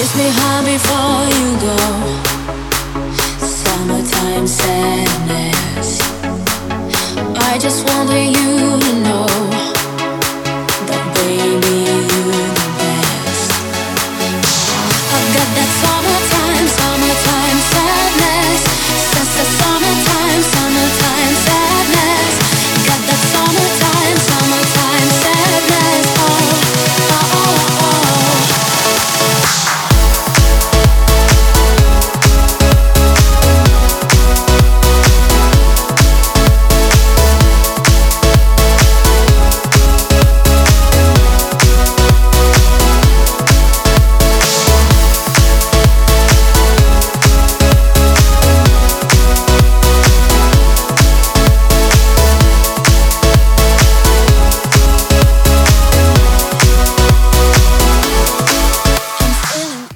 Kiss me hard before you go. Summertime sadness. I just want you to know.